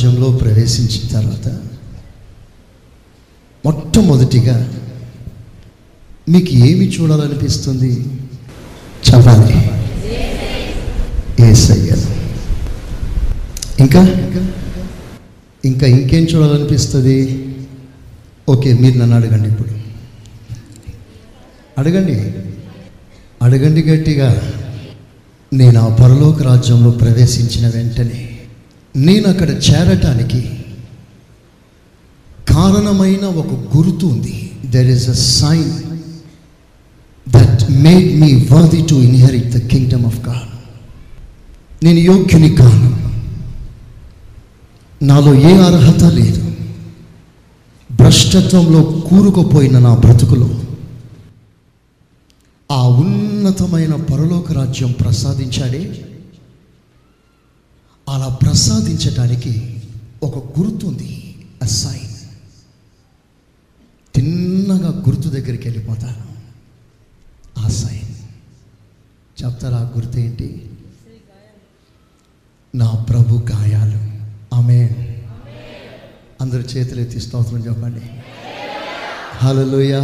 రాజ్యంలో ప్రవేశించిన తర్వాత మొట్టమొదటిగా మీకు ఏమి చూడాలనిపిస్తుంది? చెప్పాలి ఏసయ్య. ఇంకా? ఇంకా ఇంకేం చూడాలనిపిస్తుంది? ఓకే మీరు నన్ను అడగండి ఇప్పుడు. అడగండి. అడగండి గట్టిగా. నేను ఆ పరలోక రాజ్యంలో ప్రవేశించిన వెంటనే నేను అక్కడ చేరటానికి కారణమైన ఒక గుర్తు ఉంది. There is a sign that made me worthy to inherit the kingdom of God నేను యోగ్యుని కాను. నాలో ఏ అర్హత లేదు. భ్రష్టత్వంలో కూరుకుపోయిన నా బ్రతుకులో ఆ ఉన్నతమైన పరలోక రాజ్యం ప్రసాదించాడే. అలా ప్రసాదించటానికి ఒక గుర్తుంది అ సైన్ తిన్నగా గుర్తు దగ్గరికి వెళ్ళిపోతాను ఆ సైన్ చెప్తారా ఆ గుర్తు ఏంటి? నా ప్రభు గాయాలు. ఆమె అందరు చేతులు ఎత్తి స్తోత్రం చెప్పండి. హలోయ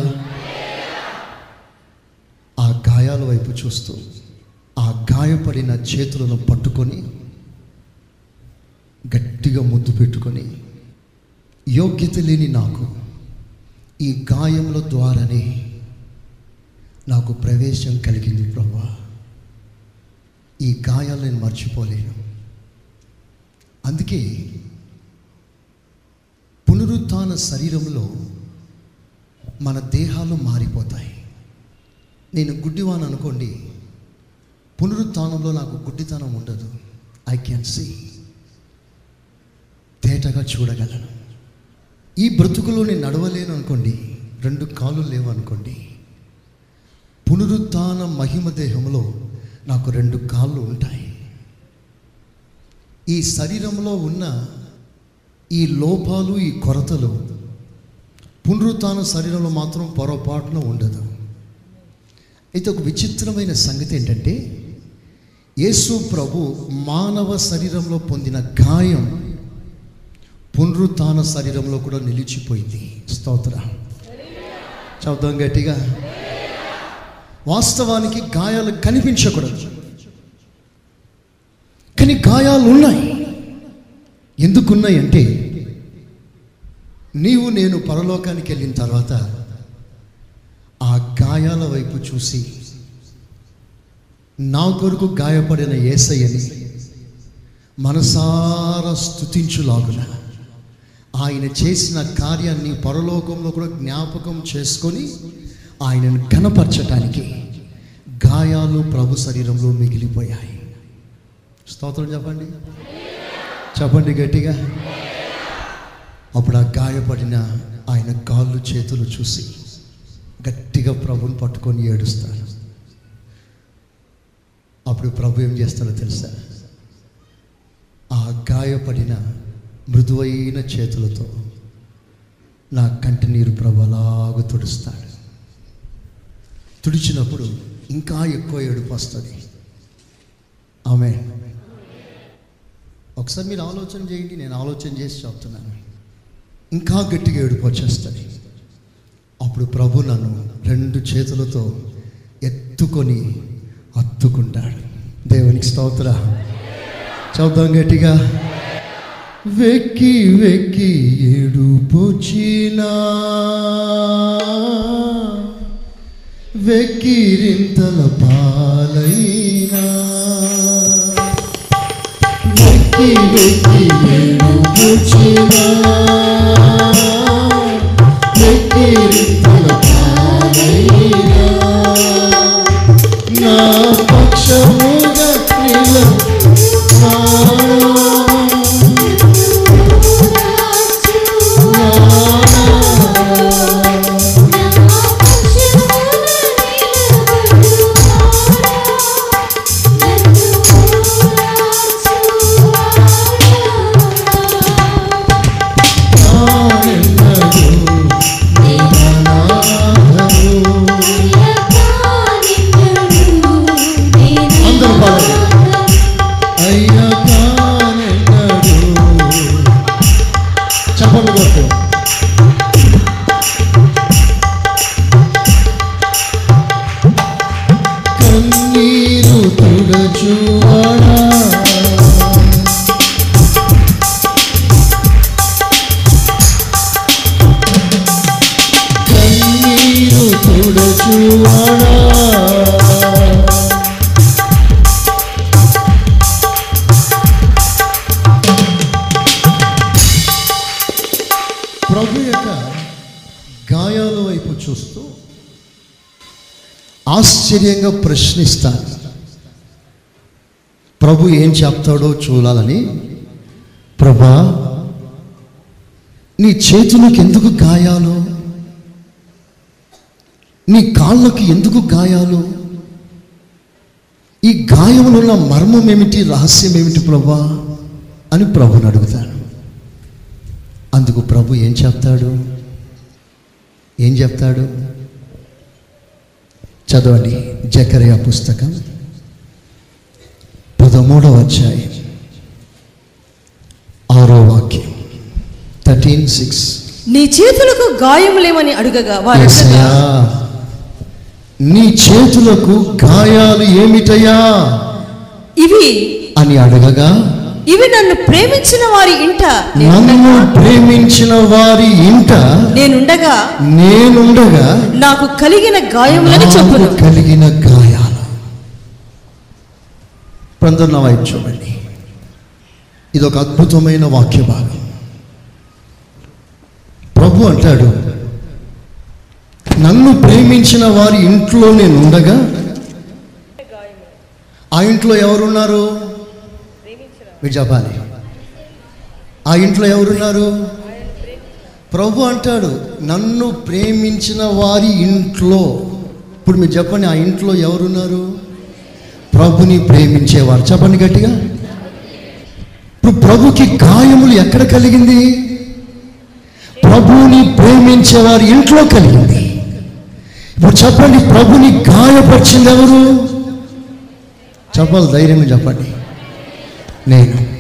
ఆ గాయాల వైపు చూస్తూ ఆ గాయపడిన చేతులను పట్టుకొని గట్టిగా ముద్దు పెట్టుకొని యోగ్యత లేని నాకు ఈ గాయముల ద్వారానే నాకు ప్రవేశం కలిగింది ప్రభా. ఈ గాయాలు నేను మర్చిపోలేను. అందుకే పునరుత్న శరీరంలో మన దేహాలు మారిపోతాయి. నేను గుడ్డివాను అనుకోండి పునరుత్నంలో నాకు గుడ్డితనం ఉండదు. ఐ క్యాన్ సీ తేటగా చూడగలను. ఈ బ్రతుకులో నేను నడవలేను అనుకోండి రెండు కాళ్ళు లేవు అనుకోండి. పునరుత్న మహిమ దేహంలో నాకు రెండు కాళ్ళు ఉంటాయి. ఈ శరీరంలో ఉన్న ఈ లోపాలు ఈ కొరతలు పునరుత్న శరీరంలో మాత్రం పొరపాటున ఉండదు. అయితే ఒక విచిత్రమైన సంగతి ఏంటంటే యేసు ప్రభు మానవ శరీరంలో పొందిన గాయం పునరుత్న శరీరంలో కూడా నిలిచిపోయింది. స్తోత్ర. చదువుదాం గట్టిగా. వాస్తవానికి గాయాలు కనిపించకూడదు. కానీ గాయాలు ఉన్నాయి. ఎందుకున్నాయి అంటే నీవు నేను పరలోకానికి వెళ్ళిన తర్వాత ఆ గాయాల వైపు చూసి నా కొరకు గాయపడిన ఏసయ్యని మనసారా స్థుతించులాగునా ఆయన చేసిన కార్యాన్ని పరలోకంలో కూడా జ్ఞాపకం చేసుకొని ఆయనను కనపరచటానికి గాయాలు ప్రభు శరీరంలో మిగిలిపోయాయి. స్తోత్రం చెప్పండి. చెప్పండి గట్టిగా. అప్పుడు ఆ గాయపడిన ఆయన కాళ్ళు చేతులు చూసి గట్టిగా ప్రభుని పట్టుకొని ఏడుస్తాడు. అప్పుడు ప్రభు ఏం చేస్తాడో తెలుసా? ఆ గాయపడిన మృదువైన చేతులతో నా కంటి నీరు ప్రభలాగా తుడుస్తాడు. తుడిచినప్పుడు ఇంకా ఎక్కువ ఏడుపు వస్తుంది. ఆమె ఒకసారి మీరు ఆలోచన చేయండి నేను ఆలోచన చేసి చెప్తున్నాను. ఇంకా గట్టిగా ఏడుపు వచ్చేస్తుంది. అప్పుడు ప్రభు నన్ను రెండు చేతులతో ఎత్తుకొని హత్తుకుంటాడు. దేవునికి స్తోత్ర. చదువుదాం గట్టిగా. వెక్కి వెక్కి ఏడుపొచ్చినా వెక్కిరింతల పాలైనా. వెక్కి వెక్కి ఏడుపొచ్చినా వెక్కిరింతల పాలైనా. నా పక్షము ప్రశ్నిస్తాను ప్రభు ఏం చెప్తాడో చూడాలని? ప్రభా నీ చేతులకు ఎందుకు గాయాలు? నీ కాళ్ళకి ఎందుకు గాయాలు? ఈ గాయములున్న మర్మం ఏమిటి రహస్యం ఏమిటి ప్రభా? అని ప్రభుని అడుగుతాను అందుకు ప్రభు ఏం చెప్తాడు? ఏం చెప్తాడు? చదవండి. జకరియా పుస్తకం పదమూడవ అధ్యాయం. ఆరో వాక్యం. Thirteen six. నీ చేతులకు గాయములేమని అడుగగా వారు ఏసయ్యా నీ చేతులకు గాయాలు ఏమిటయ్యా? ఇవి అని అడగగా ఇవి నన్ను ప్రేమించిన వారి ఇంట. నన్ను ప్రేమించిన వారి ఇంట నేనుండగా నేనుండగా నాకు కలిగిన గాయములని చెప్పును. నాకు కలిగిన గాయాలు. పంతొమ్మిది వైపు చూడండి ఇది ఒక అద్భుతమైన వాక్య భాగం ప్రభు అంటాడు నన్ను ప్రేమించిన వారి ఇంట్లో నేను ఉండగా ఆ ఇంట్లో ఎవరున్నారు? మీరు చెప్పాలి ఆ ఇంట్లో ఎవరున్నారు? ప్రభు అంటాడు నన్ను ప్రేమించిన వారి ఇంట్లో. ఇప్పుడు మీరు చెప్పండి ఆ ఇంట్లో ఎవరున్నారు? ప్రభుని ప్రేమించేవారు. చెప్పండి గట్టిగా. ఇప్పుడు ప్రభుకి గాయములు ఎక్కడ కలిగింది? ప్రభుని ప్రేమించేవారి ఇంట్లో కలిగింది. ఇప్పుడు చెప్పండి ప్రభుని గాయపరిచింది ఎవరు? చెప్పాలి ధైర్యంగా చెప్పండి. నేను.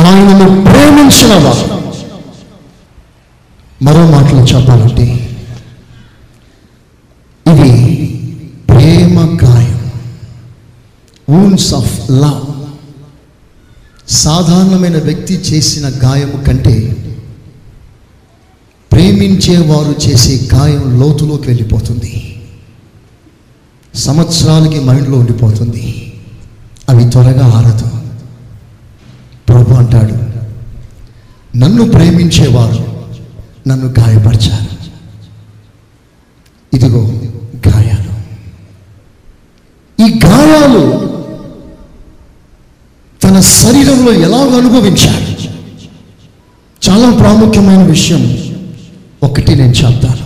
ఆయనను ప్రేమించిన వారు. మరో మాటలు చెప్పాలంటే ఇది ప్రేమ గాయం వూన్స్ ఆఫ్ లవ్ సాధారణమైన వ్యక్తి చేసిన గాయము కంటే ప్రేమించేవారు చేసే గాయం లోతులోకి వెళ్ళిపోతుంది. సంవత్సరాలకి మైండ్లో ఉండిపోతుంది. అవి త్వరగా ఆరదు. ప్రభు అంటాడు నన్ను ప్రేమించేవారు నన్ను గాయపరిచారు. ఇదిగో గాయాలు. ఈ గాయాలు తన శరీరంలో ఎలాగ అనుభవించాడు? చాలా ప్రాముఖ్యమైన విషయం ఒకటి నేను చెప్తాను.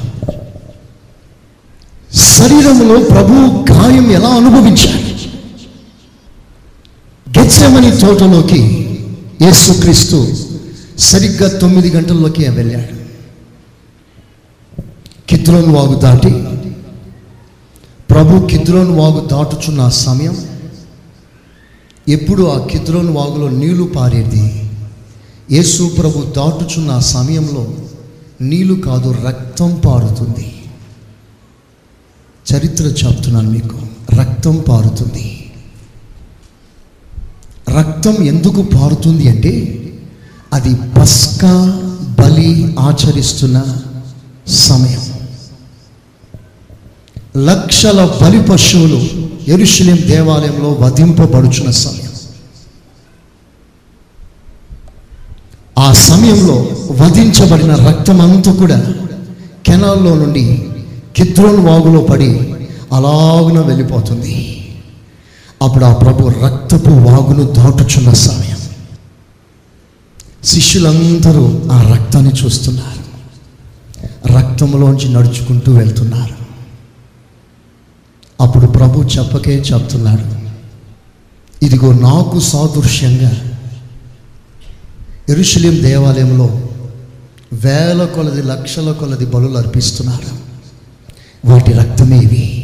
శరీరంలో ప్రభు గాయం ఎలా అనుభవించాడు? గెచ్చమని తోటలోకి యేసుక్రీస్తు సరిగ్గా తొమ్మిది గంటల్లోకి వెళ్ళాడు. కిద్రోన్ వాగు దాటి ప్రభు కిద్రోన్ వాగు దాటుచున్న సమయం ఎప్పుడు ఆ కిద్రోన్ వాగులో నీళ్ళు పారేది. యేసు ప్రభు దాటుచున్న సమయంలో నీళ్ళు కాదు రక్తం పారుతుంది. చరిత్ర చెప్తున్నాను మీకు రక్తం పారుతుంది. రక్తం ఎందుకు పారుతుంది అంటే అది పస్కా బలి ఆచరిస్తున్న సమయం. లక్షల బలి పశువులు ఎరుషులేం దేవాలయంలో వధింపబడుచున్న సమయం. ఆ సమయంలో వధించబడిన రక్తం అంతా కూడా కెనాల్లో నుండి కిద్రోన్ వాగులో పడి అలాగున వెళ్ళిపోతుంది. అప్పుడు ఆ ప్రభు రక్తపు వాగును దాటుచున్న సమయం. శిష్యులందరూ ఆ రక్తాన్ని చూస్తున్నారు. రక్తంలోంచి నడుచుకుంటూ వెళ్తున్నారు. అప్పుడు ప్రభు చెప్పకే చెప్తున్నాడు ఇదిగో నాకు సాదృశ్యంగా ఎరుషులేం దేవాలయంలో వేల కొలది లక్షల కొలది బలులు అర్పిస్తున్నారు. వాటి రక్తమేవి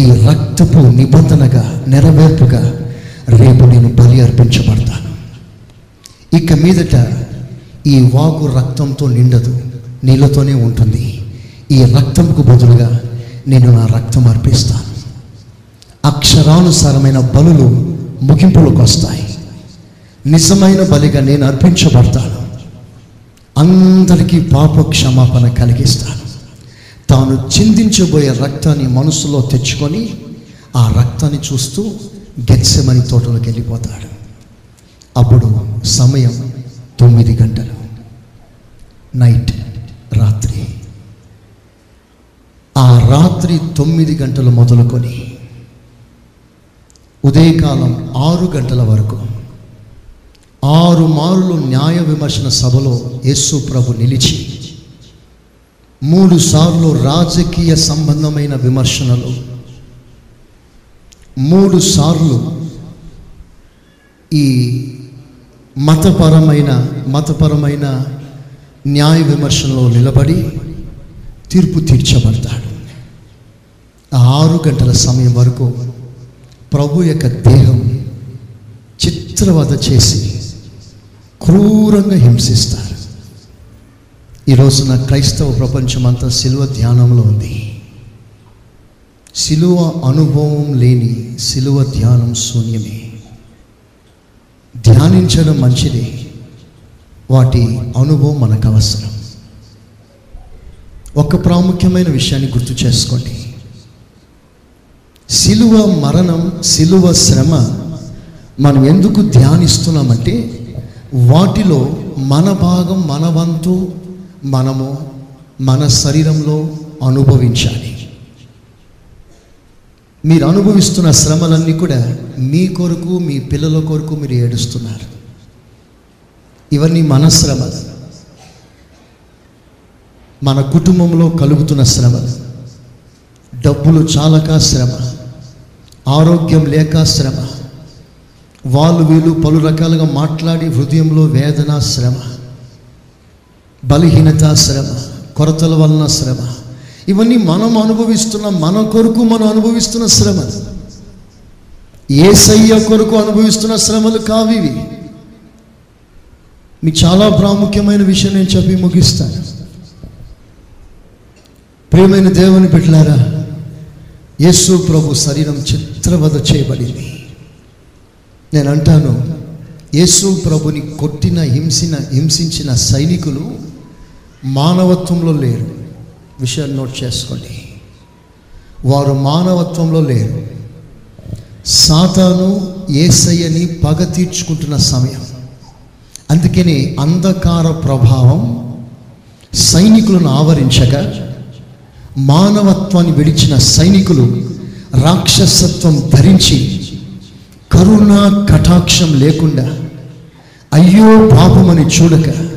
ఈ రక్తపు నిబంధనగా నెరవేర్పుగా రేపు నేను బలి అర్పించబడతాను. ఇక మీదట ఈ వాగు రక్తంతో నిండదు నీళ్ళతోనే ఉంటుంది. ఈ రక్తంకు బదులుగా నేను నా రక్తం అర్పిస్తాను. అక్షరానుసారమైన బలులు ముగింపులకు వస్తాయి. నిజమైన బలిగా నేను అర్పించబడతాను. అందరికీ పాప క్షమాపణ కలిగిస్తాను. తాను చిందించబోయే రక్తాన్ని మనసులో తెచ్చుకొని ఆ రక్తాన్ని చూస్తూ గెత్సెమని తోటలోకి వెళ్ళిపోతాడు. అప్పుడు సమయం తొమ్మిది గంటలు. నైట్ రాత్రి. ఆ రాత్రి తొమ్మిది గంటలు మొదలుకొని ఉదయకాలం ఆరు గంటల వరకు ఆరు మారులు న్యాయ విమర్శన సభలో యేసు ప్రభు నిలిచి మూడు సార్లు రాజకీయ సంబంధమైన విమర్శనలు. మూడు సార్లు ఈ మతపరమైన మతపరమైన న్యాయ విమర్శనలో నిలబడి తీర్పు తీర్చబడతాడు. ఆరు గంటల సమయం వరకు ప్రభు యొక్క దేహం చిత్రవద చేసి క్రూరంగా హింసిస్తారు. ఈ రోజున క్రైస్తవ ప్రపంచం అంతా సిలువ ధ్యానంలో ఉంది. సిలువ అనుభవం లేని సిలువ ధ్యానం శూన్యమే. ధ్యానించడం మంచిది. వాటి అనుభవం మనకు అవసరం. ఒక ప్రాముఖ్యమైన విషయాన్ని గుర్తు చేసుకోండి. సిలువ మరణం సిలువ శ్రమ మనం ఎందుకు ధ్యానిస్తున్నామంటే వాటిలో మన భాగం మన వంతు మనము మన శరీరంలో అనుభవించాలి. మీరు అనుభవిస్తున్న శ్రమలన్నీ కూడా మీ కొరకు మీ పిల్లల కొరకు మీరు ఏడుస్తున్నారు. ఇవన్నీ మన శ్రమలు. మన కుటుంబంలో కలుగుతున్న శ్రమలు. డబ్బులు చాలక శ్రమ. ఆరోగ్యం లేక శ్రమ. వాళ్ళు వీళ్ళు పలు రకాలుగా మాట్లాడి హృదయంలో వేదన శ్రమ. బలహీనత శ్రమ కొరతల వలన శ్రమ. ఇవన్నీ మనం అనుభవిస్తున్న మన కొరకు మనం అనుభవిస్తున్న శ్రమలు. ఏసయ్య కొరకు అనుభవిస్తున్న శ్రమలు కావివి మీకు చాలా ప్రాముఖ్యమైన విషయం నేను చెప్పి ముగిస్తాను. ప్రియమైన దేవుని బిడ్డలారా యేసు ప్రభు శరీరం చిత్రవద చేయబడింది. నేను అంటాను యేసు ప్రభుని కొట్టిన హింసిన హింసించిన సైనికులు మానవత్వంలో లేరు. విషయాన్ని నోట్ చేసుకోండి. వారు మానవత్వంలో లేరు. సాతాను ఏసయ్యని పగ తీర్చుకుంటున్న సమయం. అందుకని అంధకార ప్రభావం సైనికులను ఆవరించగా మానవత్వాన్ని విడిచిన సైనికులు రాక్షసత్వం ధరించి కరుణ కటాక్షం లేకుండా అయ్యో పాపమని చూడక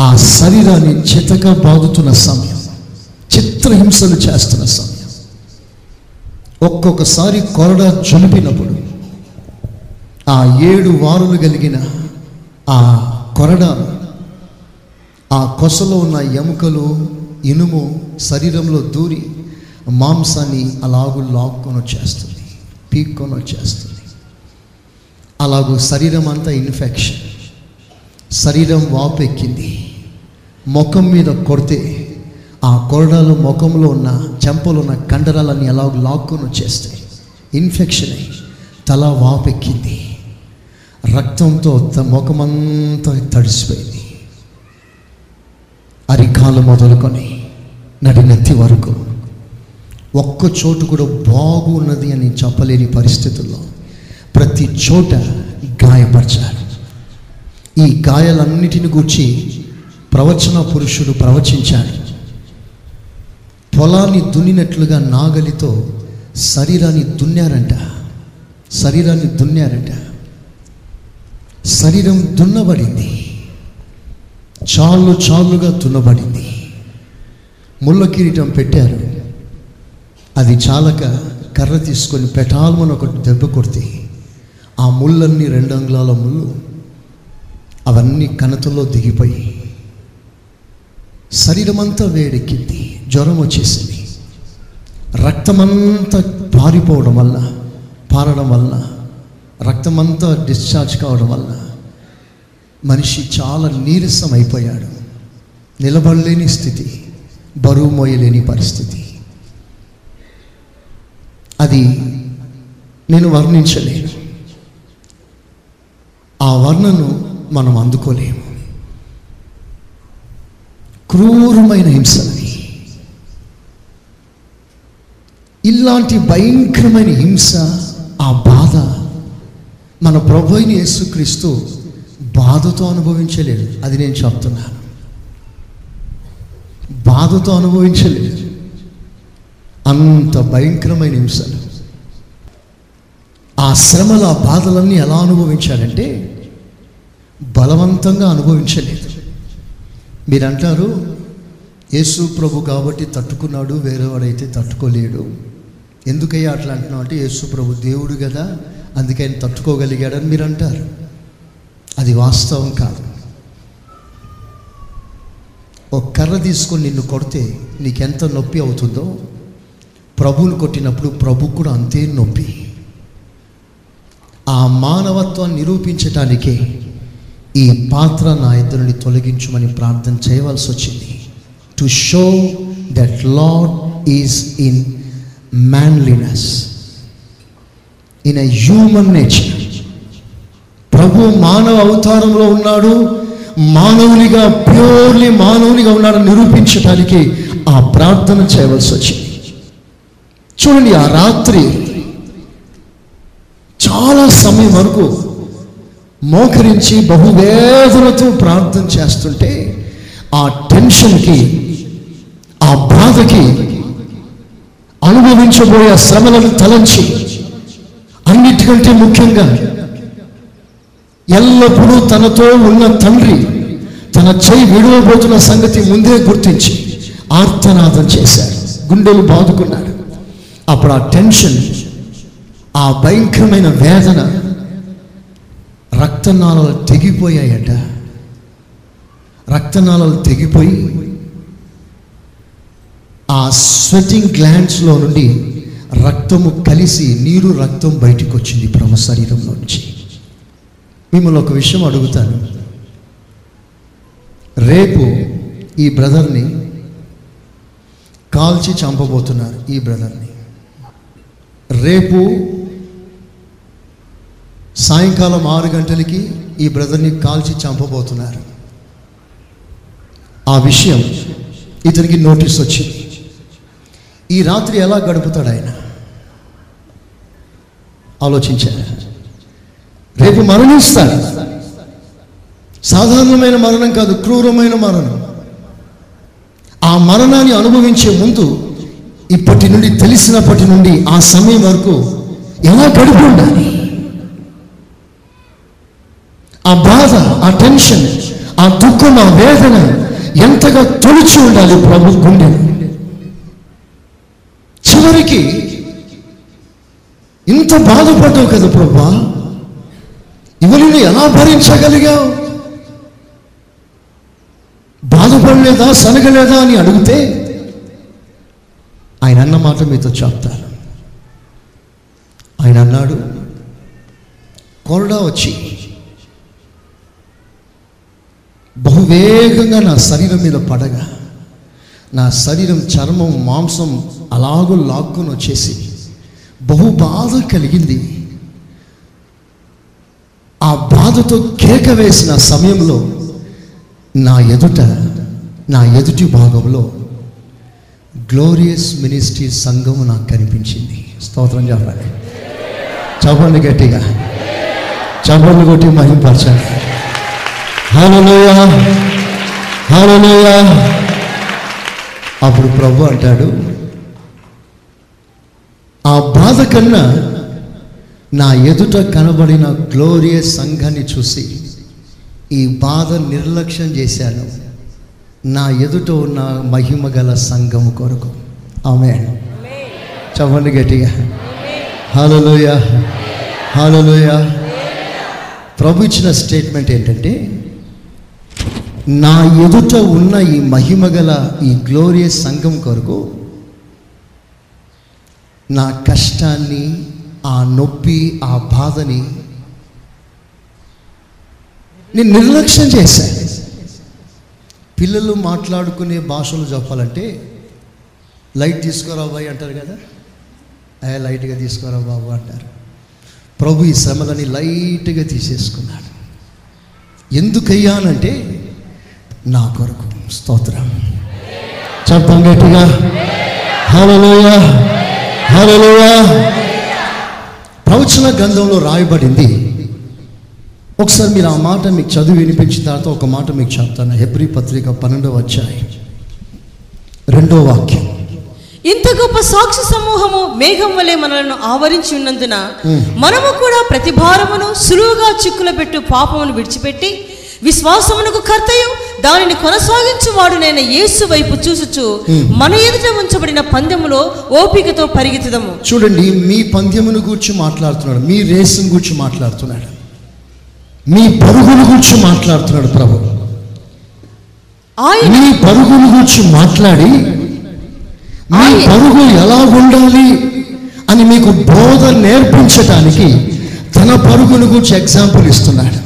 ఆ శరీరాన్ని చితగా బాగుతున్న సమయం చిత్రహింసలు చేస్తున్న సమయం. ఒక్కొక్కసారి కొరడ జొలిపినప్పుడు ఆ ఏడు వారులు కలిగిన ఆ కొరడ ఆ కొసలో ఉన్న ఎముకలు ఇనుము శరీరంలో దూరి మాంసాన్ని అలాగూ లాక్కొని వచ్చేస్తుంది పీక్కొని వచ్చేస్తుంది. అలాగూ శరీరం అంతా ఇన్ఫెక్షన్ శరీరం వాపెక్కింది ముఖం మీద కొడితే ఆ కొరడాలు ముఖంలో ఉన్న చెంపలో ఉన్న కండరాలన్నీ ఎలా లాక్కొని వచ్చేస్తాయి. ఇన్ఫెక్షన్ అయి తల వాపెక్కింది రక్తంతో త- ముఖమంతా తడిసిపోయింది. అరికాలు మొదలుకొని నడినెత్తి వరకు. ఒక్క చోటు కూడా బాగున్నది అని చెప్పలేని పరిస్థితుల్లో ప్రతి చోట గాయపరిచారు. ఈ గాయాలన్నిటిని గూర్చి ప్రవచన పురుషుడు ప్రవచించాడు. పొలాన్ని దున్నినట్లుగా నాగలితో శరీరాన్ని దున్నారంట. శరీరాన్ని దున్నారంట. శరీరం దున్నబడింది. చాలు చాలుగా దున్నబడింది. ముళ్ళ కిరీటం పెట్టారు. అది చాలక కర్ర తీసుకొని పెటాల్మని ఒకటి దెబ్బ కొడితే ఆ ముళ్ళన్నీ రెండు అంగుళాల ముళ్ళు అవన్నీ కణతల్లో దిగిపోయి శరీరమంతా వేడెక్కింది జ్వరం వచ్చేసింది. రక్తమంతా పారిపోవడం వల్ల పారడం వల్ల రక్తమంతా డిశ్చార్జ్ కావడం వల్ల మనిషి చాలా నీరసం అయిపోయాడు. నిలబడలేని స్థితి బరువు మోయలేని పరిస్థితి. అది నేను వర్ణించలేను. ఆ వర్ణను మనం అందుకోలేము. క్రూరమైన హింసలని ఇలాంటి భయంకరమైన హింస ఆ బాధ మన ప్రభు అయిన యేసుక్రీస్తు బాధతో అనుభవించలేదు. అది నేను చెప్తున్నాను. బాధతో అనుభవించలేదు. అంత భయంకరమైన హింసలు. ఆ శ్రమల ఆ బాధలన్నీ ఎలా అనుభవించాడంటే బలవంతంగా అనుభవించలేదు. మీరు అంటారు యేసు ప్రభు కాబట్టి తట్టుకున్నాడు వేరేవాడైతే తట్టుకోలేడు. ఎందుకయ్యా అట్లా అంటున్నావు అంటే యేసు ప్రభు దేవుడు కదా అందుకే ఆయన తట్టుకోగలిగాడని మీరు అంటారు అది వాస్తవం కాదు. ఒక కర్ర తీసుకొని నిన్ను కొడితే నీకెంత నొప్పి అవుతుందో ప్రభువుని కొట్టినప్పుడు ప్రభు కూడా అంతే నొప్పి. ఆ మానవత్వాన్ని నిరూపించటానికే ఈ పాత్ర నా ఇద్దరిని తొలగించమని ప్రార్థన చేయవలసి వచ్చింది. To show that lord is in manliness in a human nature ప్రభు మానవ అవతారంలో ఉన్నాడు మానవునిగా ప్యూర్లీ మానవునిగా ఉన్నాడని నిరూపించడానికి ఆ ప్రార్థన చేయవలసి వచ్చింది. చూడండి ఆ రాత్రి చాలా సమయం వరకు మోకరించి బహువేదనతో ప్రార్థన చేస్తుంటే ఆ టెన్షన్కి ఆ బాధకి అనుభవించబోయే శ్రమలను తలంచి అన్నిటికంటే ముఖ్యంగా ఎల్లప్పుడూ తనతో ఉన్న తండ్రి తన చేయి విడవబోతున్న సంగతి ముందే గుర్తించి ఆర్తనాదం చేశాడు గుండెలు బాదుకున్నాడు. అప్పుడు ఆ టెన్షన్ ఆ భయంకరమైన వేదన రక్తనాళాలు తెగిపోయాయట. రక్తనాళాలు తెగిపోయి ఆ స్వెటింగ్ గ్లాండ్స్లో నుండి రక్తము కలిసి నీరు రక్తం బయటికి వచ్చింది బ్రహ్మ శరీరంలో నుంచి. మిమ్మల్ని ఒక విషయం అడుగుతాను. రేపు ఈ బ్రదర్ని కాల్చి చంపబోతున్నారు ఈ బ్రదర్ని. రేపు సాయంకాలం ఆరు గంటలకి ఈ బ్రదర్ని కాల్చి చంపబోతున్నారు. ఆ విషయం ఇతనికి నోటీస్ వచ్చింది. ఈ రాత్రి ఎలా గడుపుతాడు ఆయన? ఆలోచించారు. రేపు మరణిస్తాడు. సాధారణమైన మరణం కాదు క్రూరమైన మరణం. ఆ మరణాన్ని అనుభవించే ముందు ఇప్పటి నుండి తెలిసినప్పటి నుండి ఆ సమయం వరకు ఎలా గడుపు ఉండాలి ఆ బాధ ఆ టెన్షన్ ఆ దుఃఖం ఆ వేదన ఎంతగా తొలిచి ఉండాలి ప్రభు గుండె. చివరికి ఇంత బాధపడ్డావు కదా ప్రభా. ఇవన్నీ ఎలా భరించగలిగావు? బాధపడలేదా సనగలేదా అని అడిగితే ఆయన అన్న మాట మీతో చెప్తారు. ఆయన అన్నాడు కొరడా వచ్చి బహువేగంగా నా శరీరం మీద పడగా నా శరీరం చర్మం మాంసం అలాగూ లాక్కొని వచ్చేసి బహు బాధ కలిగింది. ఆ బాధతో కేక వేసిన సమయంలో నా ఎదుట నా ఎదుటి భాగంలో గ్లోరియస్ మినిస్ట్రీ సంఘం నాకు కనిపించింది. స్తోత్రం చెప్పండి. చెప్పండి గట్టిగా. చెప్పండి కొట్టి మహింపరచండి. హలోయ హలోయ అప్పుడు ప్రభు అంటాడు ఆ బాధ కన్నా నా ఎదుట కనబడిన గ్లోరియస్ సంఘాన్ని చూసి ఈ బాధ నిర్లక్ష్యం చేశాను. నా ఎదుట ఉన్న మహిమ గల సంఘం కొరకు. ఆమె చవండి గట్టిగా. హలోయ హలోయ ప్రభు ఇచ్చిన స్టేట్మెంట్ ఏంటంటే నా ఎదుట ఉన్న ఈ మహిమ గల ఈ గ్లోరియస్ సంఘం కొరకు నా కష్టాన్ని ఆ నొప్పి ఆ బాధని నేను నిర్లక్ష్యం చేశాను పిల్లలు మాట్లాడుకునే భాషలు చెప్పాలంటే లైట్ తీసుకురా బాయ్ అంటారు కదా. ఏ లైట్గా తీసుకోరా బాబు అంటారు. ప్రభు ఈ శ్రమలని లైట్గా తీసేసుకున్నాడు. ఎందుకయ్యానంటే నా కొరకు స్తోత్రం. చెప్తాం గట్టిగా. హలోయ హలోయ ప్రవచన గ్రంథంలో రాయబడింది. ఒకసారి మీరు ఆ మాట మీకు చదివి వినిపించిన తర్వాత ఒక మాట మీకు చెప్తాను. హెబ్రి పత్రిక పన్నెండవ అధ్యాయం. రెండో వాక్యం. ఇంత గొప్ప సాక్షి సమూహము మేఘం వలె మనలను ఆవరించి ఉన్నందున. మనము కూడా ప్రతి భారమును సులువుగా చిక్కుల పెట్టు పాపమును విడిచిపెట్టి విశ్వాసమునకు కర్తయు దానిని కొనసాగించువాడునైన యేసు వైపు చూసుచు మ్. మన ఎదుట ఉంచబడిన పందెములో ఓపికతో పరిగెత్తుదము. చూడండి మీ పంద్యమును గూర్చి మాట్లాడుతున్నాడు మీ రేసును గూర్చి మాట్లాడుతున్నాడు మీ పరుగును గూర్చి మాట్లాడుతున్నాడు ప్రభు. మీ పరుగును గూర్చి మాట్లాడి మీ పరుగు ఎలా ఉండాలి అని మీకు బోధ నేర్పించటానికి తన పరుగును గూర్చి ఎగ్జాంపుల్ ఇస్తున్నాడు.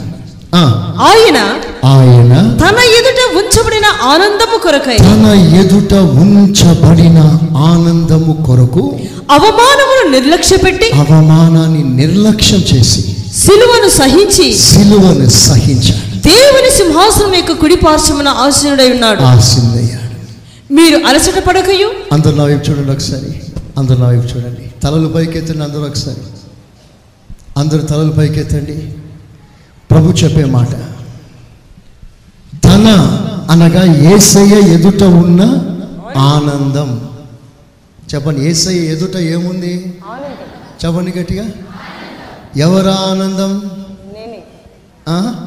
ఆయన ఆయన తన ఎదుట ఉంచబడిన ఆనందము కొరకై తన ఎదుట ఉంచబడిన ఆనందము కొరకు అవమానమును నిర్లక్ష్యపెట్టి అవమానాన్ని నిర్లక్ష్యం చేసి సిలువను సహించి సిలువను సహించాడు దేవుని సింహాసనం యొక్క కుడి పార్శ్వమున ఆసీనుడై ఉన్నాడు. ఆసిందయ్యాడు మీరు అలసట పడకయు. అందరు నా వైపు చూడండి ఒకసారి. అందరు నా వైపు చూడండి. తలలు పైకెత్తండి అందరూ ఒకసారి. అందరు తలలు పైకెత్తండి. ప్రభు చెప్పే మాట. తన అనగా ఏసయ్య ఎదుట ఉన్న ఆనందం. చెప్పండి ఏసయ్య ఎదుట ఏముంది? చెప్పండి గట్టిగా. ఎవరా ఆనందం? ఆ?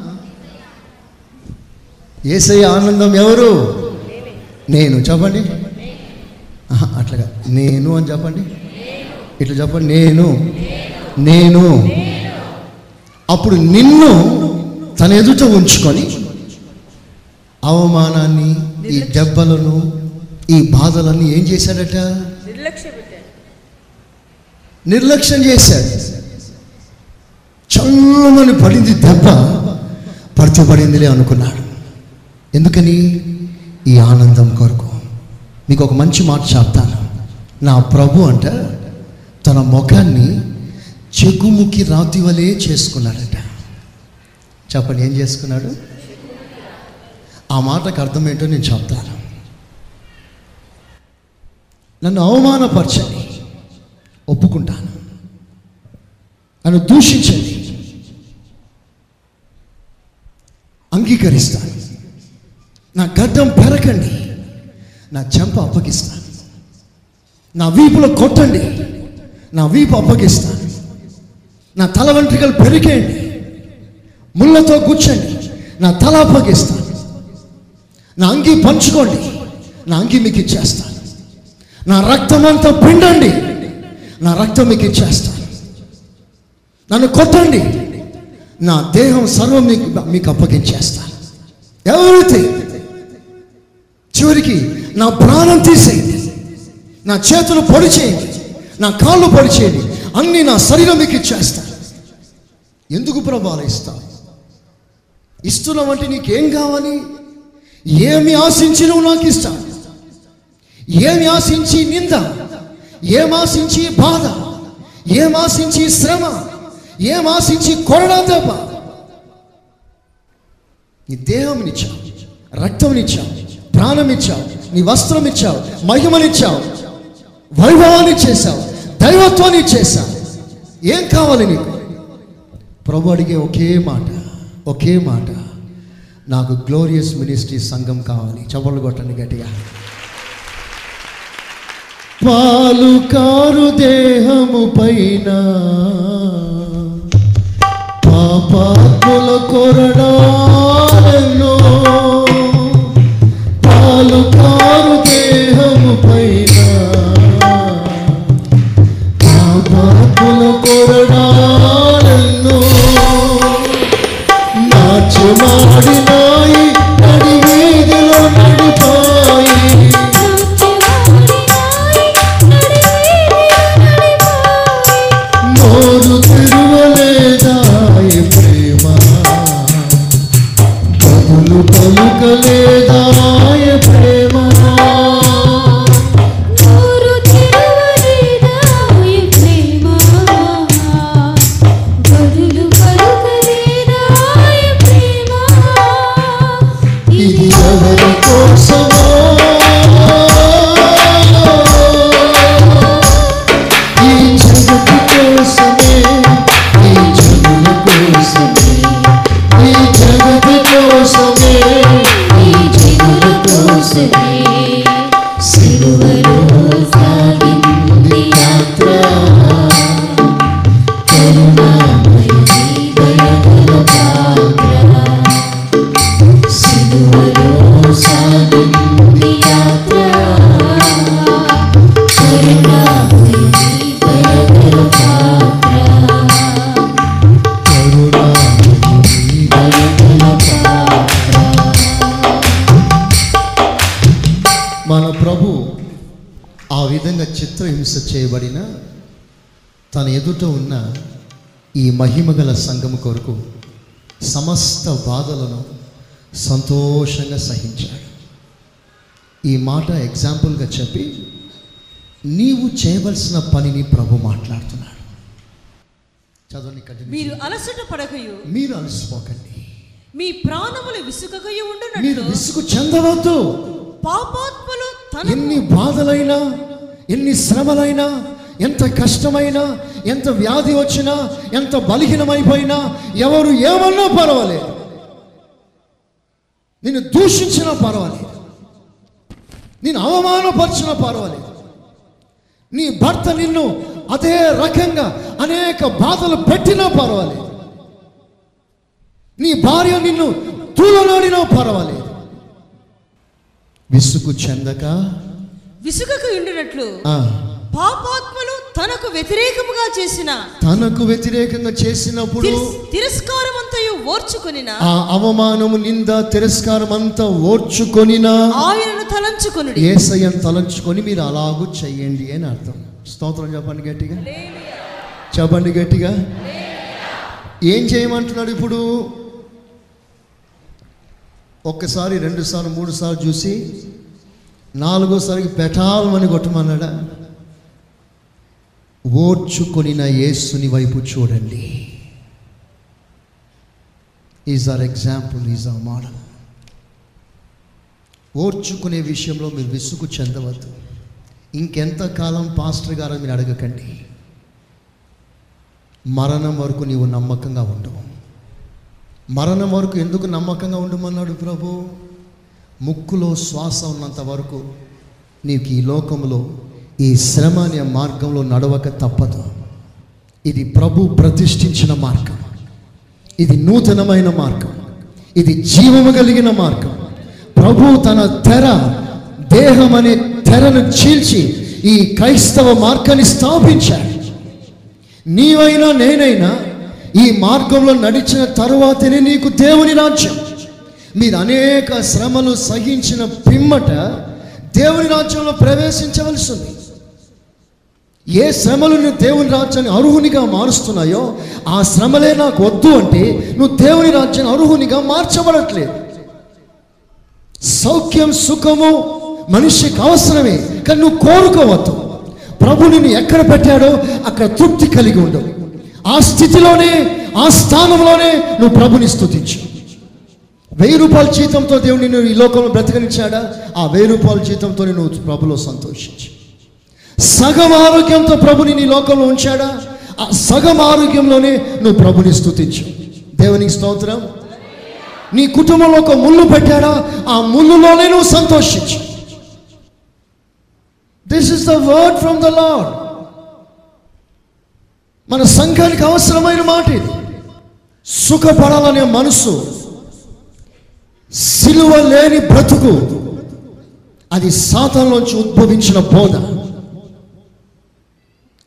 ఏసయ్య ఆనందం ఎవరు? నేను. చెప్పండి. అట్లాగా. నేను అని చెప్పండి. ఇట్లా చెప్పండి నేను. నేను. అప్పుడు నిన్ను తన ఎదుట ఉంచుకొని అవమానాన్ని ఈ దెబ్బలను ఈ బాధలన్నీ ఏం చేశాడట? నిర్లక్ష్యం చేశాడు. చల్లమని పడింది దెబ్బ పడితే పడిందిలే అనుకున్నాడు. ఎందుకని? ఈ ఆనందం కొరకు. మీకు ఒక మంచి మాట చెప్తాను. నా ప్రభు అంట తన ముఖాన్ని చెగుముకి రాతి వలే చేసుకున్నాడట. చెప్పండి ఏం చేసుకున్నాడు? ఆ మాటకు అర్థం ఏంటో నేను చెప్తాను. నన్ను అవమానపరచండి. ఒప్పుకుంటాను. నన్ను దూషించండి. అంగీకరిస్తాను. నా గడ్డం పెరకండి నా చెంప అప్పగిస్తాను. నా వీపులో కొట్టండి. నా వీపు అప్పగిస్తాను. నా తల వెంట్రుకలు పెరిగేయండి. ముళ్ళతో కూర్చోండి నా తల అప్పగిస్తాను. నా అంగి పంచుకోండి. నా అంగి మీకు ఇచ్చేస్తాను. నా రక్తం అంతా పిండండి. నా రక్తం మీకు ఇచ్చేస్తాను. నన్ను కొట్టండి. నా దేహం సర్వం మీకు మీకు అప్పగించేస్తాను. ఎవ్రీథింగ్ చివరికి నా ప్రాణం తీసేయండి నా చేతులు పొడిచేయండి నా కాళ్ళు పొడి చేయండి అన్నీ నా శరీరం మీకు ఇచ్చేస్తాను. ఎందుకు ప్రభావం ఇస్తావు ఇస్తున్నావంటే నీకేం కావాలి? ఏమి ఆశించి నువ్వు నాకు ఇస్తావు ఏమి ఆశించి నింద? ఏం ఆశించి బాధ? ఏం ఆశించి శ్రమ? ఏం ఆశించి కొరడా దెబ్బ? నీ దేహంనిచ్చావు రక్తంనిచ్చావు ప్రాణం ఇచ్చావు నీ వస్త్రం ఇచ్చావు మహిమనిచ్చావు వైభవాన్ని చేశావు దైవత్వాన్ని చేశావు. ఏం కావాలి నీకు? ప్రభు అడిగే ఒకే మాట ఒకే మాట. నాకు గ్లోరియస్ మినిస్ట్రీ సంఘం కావాలి. చప్పట్లు కొట్టండి గట్టిగా. పాలు కారు దేహము పైన పాపాత్ముల కొరడాలను పాలు కారు దేహము పైన ఎదుట ఉన్న ఈ మహిమగల సంఘము కొరకు సమస్త బాధలను సంతోషంగా సహించాడు. ఈ మాట ఎగ్జాంపుల్గా చెప్పి నీవు చేయవలసిన పనిని ప్రభు మాట్లాడుతున్నాడు. చదవండి మీరు. అలసట పడకయు. మీరు అలసిపోకండి. మీ ప్రాణములు విసుకకయు మీరు ఉండునట్లు విసుగు చెందవద్దు. పాపాత్మలు తన ఎన్ని బాధలైనా ఎన్ని శ్రమలైనా ఎంత కష్టమైనా ఎంత వ్యాధి వచ్చినా ఎంత బలహీనమైపోయినా ఎవరు ఏమన్నా పర్వాలేదు. నిన్ను దూషించినా పర్వాలేదు. నేను అవమానపరిచినా పర్వాలేదు. నీ భర్త నిన్ను అదే రకంగా అనేక బాధలు పెట్టినా పర్వాలేదు. నీ భార్య నిన్ను తూలనాడినా పర్వాలేదు. విసుగు చెందక? విసుకకు ఉండినట్లు పాపాత్మలు తనకు వ్యతిరేకముగా చేసిన తనకు వ్యతిరేకంగా చేసినప్పుడు తిరస్- తిరస్కారమంతయు ఓర్చుకొనిన ఆ అవమానము నింద తిరస్కారం అంతా ఓర్చుకొనినా ఆయనను తలంచుకొనుడి. ఏసయ్యను తలంచుకొని మీరు అలాగూ చెయ్యండి అని అర్థం. స్తోత్రం చెప్పండి గట్టిగా. చెప్పండి గట్టిగా. ఏం చేయమంటున్నాడు ఇప్పుడు? ఒక్కసారి రెండు సార్లు మూడు సార్లు చూసి నాలుగోసారికి పెటాలమని కొట్టమన్నాడా? ఓర్చుకొనిన యేసుని వైపు చూడండి. Is our example is our model ఓర్చుకునే విషయంలో మీరు విసుగు చెందవద్దు. ఇంకెంతకాలం పాస్టర్ గారు మీరు అడగకండి. మరణం వరకు నీవు నమ్మకంగా ఉండవు మరణం వరకు ఎందుకు నమ్మకంగా ఉండమన్నాడు ప్రభు? ముక్కులో శ్వాస ఉన్నంత వరకు నీకు ఈ లోకంలో ఈ శ్రమ అనే మార్గంలో నడవక తప్పదు. ఇది ప్రభు ప్రతిష్ఠించిన మార్గం. ఇది నూతనమైన మార్గం. ఇది జీవము కలిగిన మార్గం. ప్రభు తన తెర దేహం అనే తెరను చీల్చి ఈ క్రైస్తవ మార్గాన్ని స్థాపించాడు. నీవైనా నేనైనా ఈ మార్గంలో నడిచిన తరువాతనే నీకు దేవుని రాజ్యం. మీరు అనేక శ్రమలు సహించిన పిమ్మట దేవుని రాజ్యంలో ప్రవేశించవలసింది ఏ శ్రమలు నువ్వు దేవుని రాజ్యాన్ని అర్హునిగా మారుస్తున్నాయో ఆ శ్రమలే నాకు వద్దు అంటే నువ్వు దేవుని రాజ్యాన్ని అర్హునిగా మార్చబడట్లేదు. సౌఖ్యం సుఖము మనిషికి అవసరమే కానీ నువ్వు కోరుకోవద్దు. ప్రభు నిన్ను ఎక్కడ పెట్టాడో అక్కడ తృప్తి కలిగి ఉండవు ఆ స్థితిలోనే ఆ స్థానంలోనే నువ్వు ప్రభుని స్థుతించు. వెయ్యి రూపాయల జీతంతో దేవుడు నిన్ను ఈ లోకంలో బ్రతకనిచ్చాడా? ఆ వెయ్యి రూపాయల జీతంతో నువ్వు ప్రభులో సంతోషించు. సగం ఆరోగ్యంతో ప్రభుని నీ లోకంలో ఉంచాడా? ఆ సగం ఆరోగ్యంలోనే నువ్వు ప్రభుని స్థుతించు దేవునికి స్తోత్రం. నీ కుటుంబంలో ఒక ముళ్ళు పెట్టాడా? ఆ ముళ్ళులోనే నువ్వు సంతోషించు. This is the word from the lord మన సంఘానికి అవసరమైన మాట ఇది. సుఖపడాలనే మనసు. సిలువ లేని బ్రతుకు. అది సాతంలోంచి ఉద్భవించిన బోధ.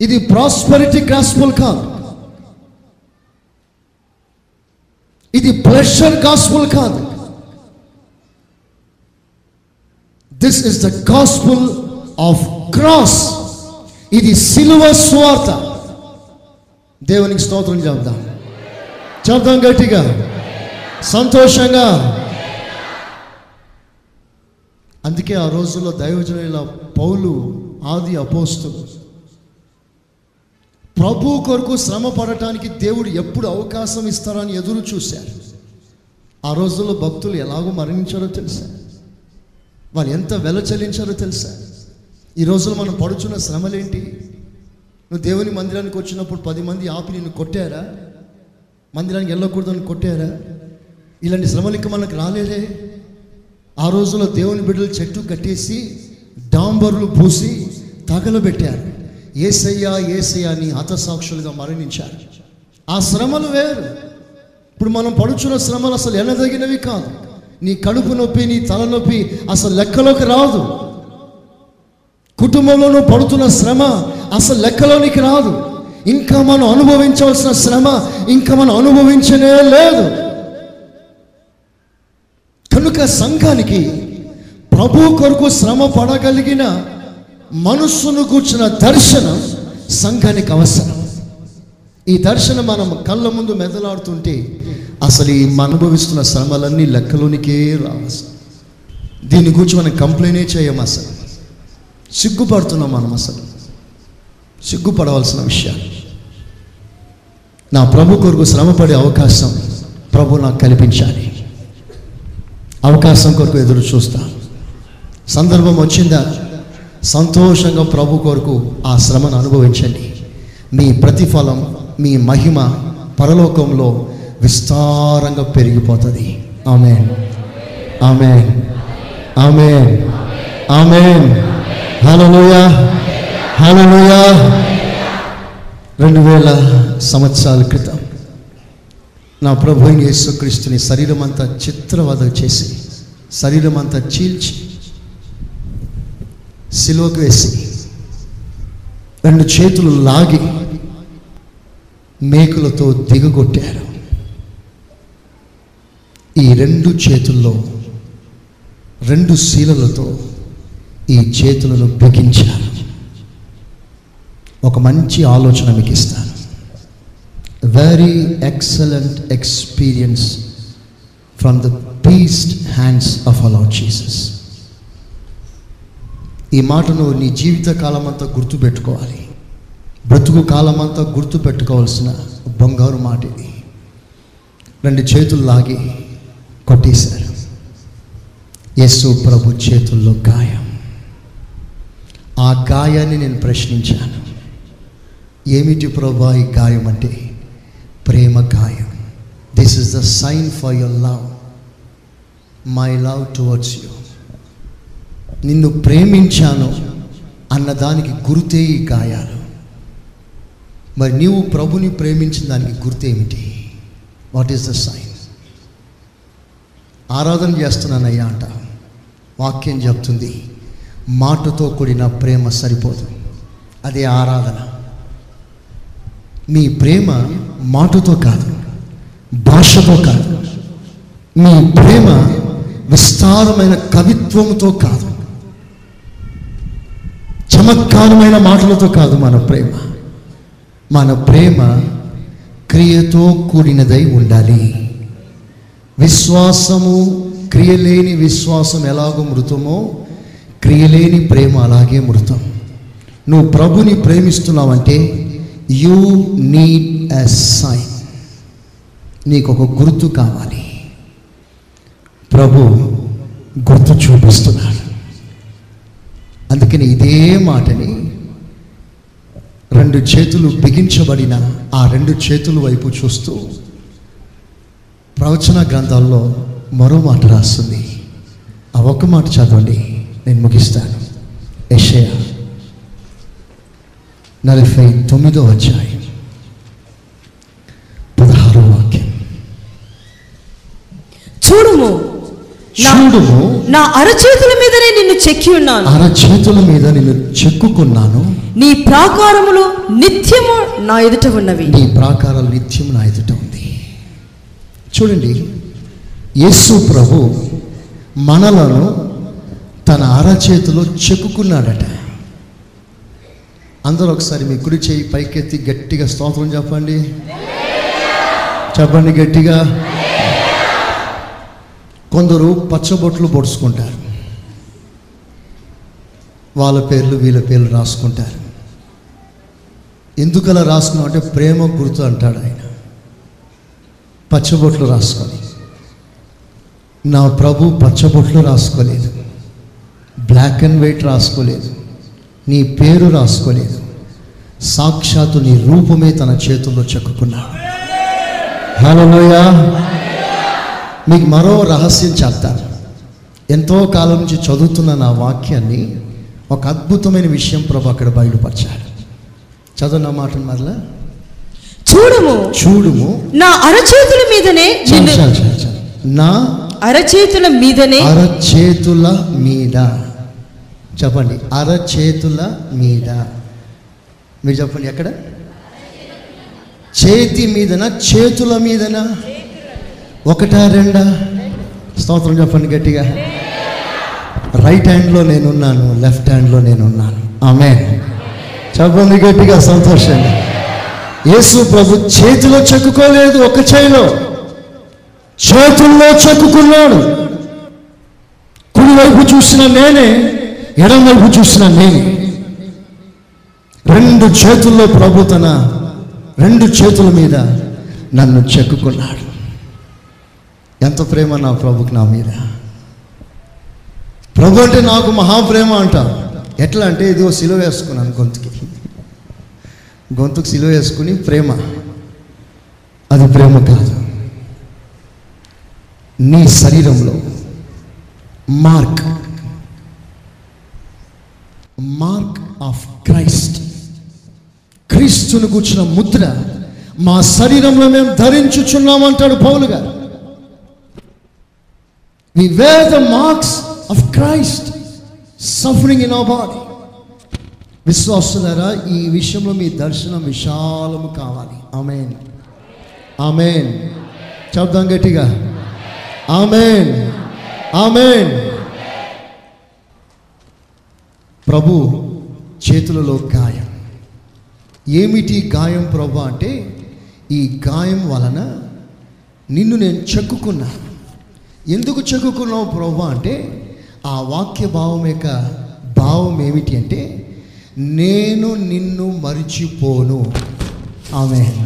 ఇది ప్రాస్పరిటీ గాస్పుల్ కాదు. ఇది ప్లెషర్ గాస్పుల్ కాదు. This is the gospel of cross ఇది సిలువ స్వార్థ దేవునికి స్తోత్రం చెప్దాం చెప్దాం గట్టిగా. సంతోషంగా. అందుకే ఆ రోజుల్లో దైవజనుల పౌలు ఆది అపోస్తులు ప్రభు కొరకు శ్రమ పడటానికి దేవుడు ఎప్పుడు అవకాశం ఇస్తారని ఎదురు చూశారు. ఆ రోజుల్లో భక్తులు ఎలాగో మరణించారో తెలుసా? వాళ్ళు ఎంత వెల చెల్లించారో తెలుసా? ఈ రోజుల్లో మనం పడుచున్న శ్రమలేంటి? నువ్వు దేవుని మందిరానికి వచ్చినప్పుడు పది మంది ఆపి నిన్ను కొట్టారా? మందిరానికి వెళ్ళకూడదని కొట్టారా? ఇలాంటి శ్రమలు ఇంకా మనకు రాలేదే? ఆ రోజుల్లో దేవుని బిడ్డలు చెట్టు కట్టేసి డాంబర్లు పూసి తగలబెట్టారు. ఏసయ్యా ఏసయ్యా అని హతసాక్షులుగా మరణించారు. ఆ శ్రమలు వేరు. ఇప్పుడు మనం పడుచున్న శ్రమలు అసలు ఎనదగినవి కాదు. నీ కడుపు నొప్పి నీ తలనొప్పి అసలు లెక్కలోకి రాదు. కుటుంబంలోనూ పడుతున్న శ్రమ అసలు లెక్కలోనికి రాదు. ఇంకా మనం అనుభవించవలసిన శ్రమ ఇంకా మనం అనుభవించనే లేదు. కనుక సంఘానికి ప్రభు కొరకు శ్రమ పడగలిగిన మనస్సును కూర్చున్న దర్శనం సంఘానికి అవసరం. ఈ దర్శనం మనం కళ్ళ ముందు మెదలాడుతుంటే అసలు ఈ మనం అనుభవిస్తున్న శ్రమలన్నీ లెక్కలోనికే రావసం దీని గురించి మనం కంప్లైనే చేయం అసలు. సిగ్గుపడుతున్నాం మనం అసలు. సిగ్గుపడవలసిన విషయాలు నా ప్రభు కొరకు శ్రమపడే అవకాశం ప్రభు నాకు కల్పించాలి. అవకాశం కొరకు ఎదురు చూస్తా. సందర్భం వచ్చిందా? సంతోషంగా ప్రభు కొరకు ఆ శ్రమను అనుభవించండి. మీ ప్రతిఫలం మీ మహిమ పరలోకంలో విస్తారంగా పెరిగిపోతుంది. ఆమె ఆమె ఆమె ఆమె హలోయా హలోయా రెండు వేల సంవత్సరాల క్రితం నా ప్రభు యేసుక్రీస్తుని శరీరం అంతా చిత్రవద చేసి శరీరం అంతా చీల్చి సిలువకు వేసి రెండు చేతులు లాగి మేకులతో దిగగొట్టారు. ఈ రెండు చేతుల్లో రెండు శీలలతో ఈ చేతులను బిగించారు. ఒక మంచి ఆలోచన మీకు ఇస్తాను very excellent experience from the pierced hands of allow Jesus ఈ మాటను నీ జీవిత కాలం అంతా గుర్తుపెట్టుకోవాలి. బ్రతుకు కాలం అంతా గుర్తుపెట్టుకోవాల్సిన బంగారు మాట. ఇది రెండు చేతులు లాగి కొట్టేశారు. యేసు ప్రభు చేతుల్లో గాయం. ఆ గాయాన్ని నేను ప్రశ్నించాను. ఏమిటి ప్రభా ఈ గాయం అంటే? ప్రేమ గాయం. This is the sign for your love my love towards you నిన్ను ప్రేమించాను అన్నదానికి గుర్తే ఈ గాయాలు. మరి నీవు ప్రభుని ప్రేమించిన దానికి గుర్తేమిటి వాట్ ఈస్ ద సైన్ ఆరాధన చేస్తున్నానయ్యా అంట. వాక్యం చెప్తుంది మాటతో కూడిన ప్రేమ సరిపోదు. అదే ఆరాధన. మీ ప్రేమ మాటతో కాదు భాషతో కాదు. మీ ప్రేమ విస్తారమైన కవిత్వంతో కాదు. చమత్కారమైన మాటలతో కాదు మన ప్రేమ. మన ప్రేమ క్రియతో కూడినదై ఉండాలి. విశ్వాసము క్రియలేని విశ్వాసం ఎలాగో మృతమో క్రియలేని ప్రేమ అలాగే మృతం. నువ్వు ప్రభుని ప్రేమిస్తున్నావంటే యూ నీడ్ ఎ సైన్ నీకు ఒక గుర్తు కావాలి. ప్రభు గుర్తు చూపిస్తున్నాడు. అందుకని ఇదే మాటని రెండు చేతులు బిగించబడిన ఆ రెండు చేతుల వైపు చూస్తూ ప్రవచన గ్రంథాల్లో మరో మాట రాస్తుంది. ఆ ఒక్క మాట చదవండి నేను ముగిస్తాను. యషయ నలభై తొమ్మిదో అధ్యాయం. పదహారో వాక్యం. చూడుము. చూడుము. నా అరచేతుల మీదనే నిన్ను చెక్కి ఉన్నాను. అర చేతుల మీద నేను చెక్కుకున్నాను. నీ ప్రాకారములు నిత్యము నా ఎదుట ఉన్నవి. నీ ప్రాకారాలు నిత్యం నా ఎదుట ఉంది. చూడండి యేసు ప్రభు మనలను తన అరచేతిలో చెక్కుకున్నాడట. అందరూ ఒకసారి మీ కుడి చేయి పైకెత్తి గట్టిగా స్తోత్రం చెప్పండి. చెప్పండి గట్టిగా. కొందరు పచ్చబొట్లు పొడుచుకుంటారు. వాళ్ళ పేర్లు వీళ్ళ పేర్లు రాసుకుంటారు. ఎందుకలా రాసుకున్నాం అంటే ప్రేమ గుర్తు అంటాడు ఆయన. పచ్చబొట్లు రాసుకొని. నా ప్రభు పచ్చబొట్లు రాసుకోలేదు. బ్లాక్ అండ్ వైట్ రాసుకోలేదు. నీ పేరు రాసుకోలేదు. సాక్షాత్తు నీ రూపమే తన చేతుల్లో చెక్కుకున్నాడు. హలోయా మీకు మరో రహస్యం చెప్తాను. ఎంతో కాలం నుంచి చదువుతున్న నా వాక్యాన్ని ఒక అద్భుతమైన విషయం ప్రభు అక్కడ బయలుపరిచాడు. చదువు నా మాటను మరలా. చూడుము. చూడుము. నా అరచేతుల మీదనే. నా అరచేతుల మీదనే అరచేతుల మీద. చెప్పండి అరచేతుల మీద. మీరు చెప్పండి ఎక్కడ? చేతి మీదనా? చేతుల మీదనా? ఒకటా రెండా? స్తోత్రం చెప్పండి గట్టిగా. రైట్ హ్యాండ్లో నేనున్నాను లెఫ్ట్ హ్యాండ్లో నేనున్నాను. ఆమె చెప్పండి గట్టిగా సంతోషంగా. యేసు ప్రభు చేతిలో చెక్కుకోలేదు ఒక చేయిలో. చేతుల్లో చెక్కుకున్నాడు. కుడివైపు చూసిన నేనే ఎడం వైపు చూసిన నేనే. రెండు చేతుల్లో ప్రభు తన రెండు చేతుల మీద నన్ను చెక్కుకున్నాడు. ఎంత ప్రేమ నా ప్రభుకి నా మీద? ప్రభు అంటే నాకు మహాప్రేమ అంట. ఎట్లా అంటే ఇదిగో సిలువ వేసుకున్నాను గొంతుకి. గొంతుకు సిలువ వేసుకుని ప్రేమ. అది ప్రేమ కాదు. నీ శరీరంలో మార్క్. Mark of Christ. క్రీస్తును కూర్చున్న ముద్ర. మా శరీరంలో మేము ధరించుచున్నామంటాడు పౌలు గారు. We wear the marks of Christ suffering in our body విశ్వాసులారా ఈ విషయంలో మీ దర్శనం విశాలము కావాలి. ఆమెన్ ఆమెన్ చెప్దాం గట్టిగా. ఆమెన్ ఆమెన్ ప్రభు చేతులలో గాయం. ఏమిటి గాయం ప్రభు అంటే ఈ గాయం వలన నిన్ను నేను చెక్కుకున్నాను. ఎందుకు చెక్కుకున్నావు ప్రభు అంటే ఆ వాక్య భావం యొక్క భావం ఏమిటి అంటే నేను నిన్ను మరిచిపోను. ఆమె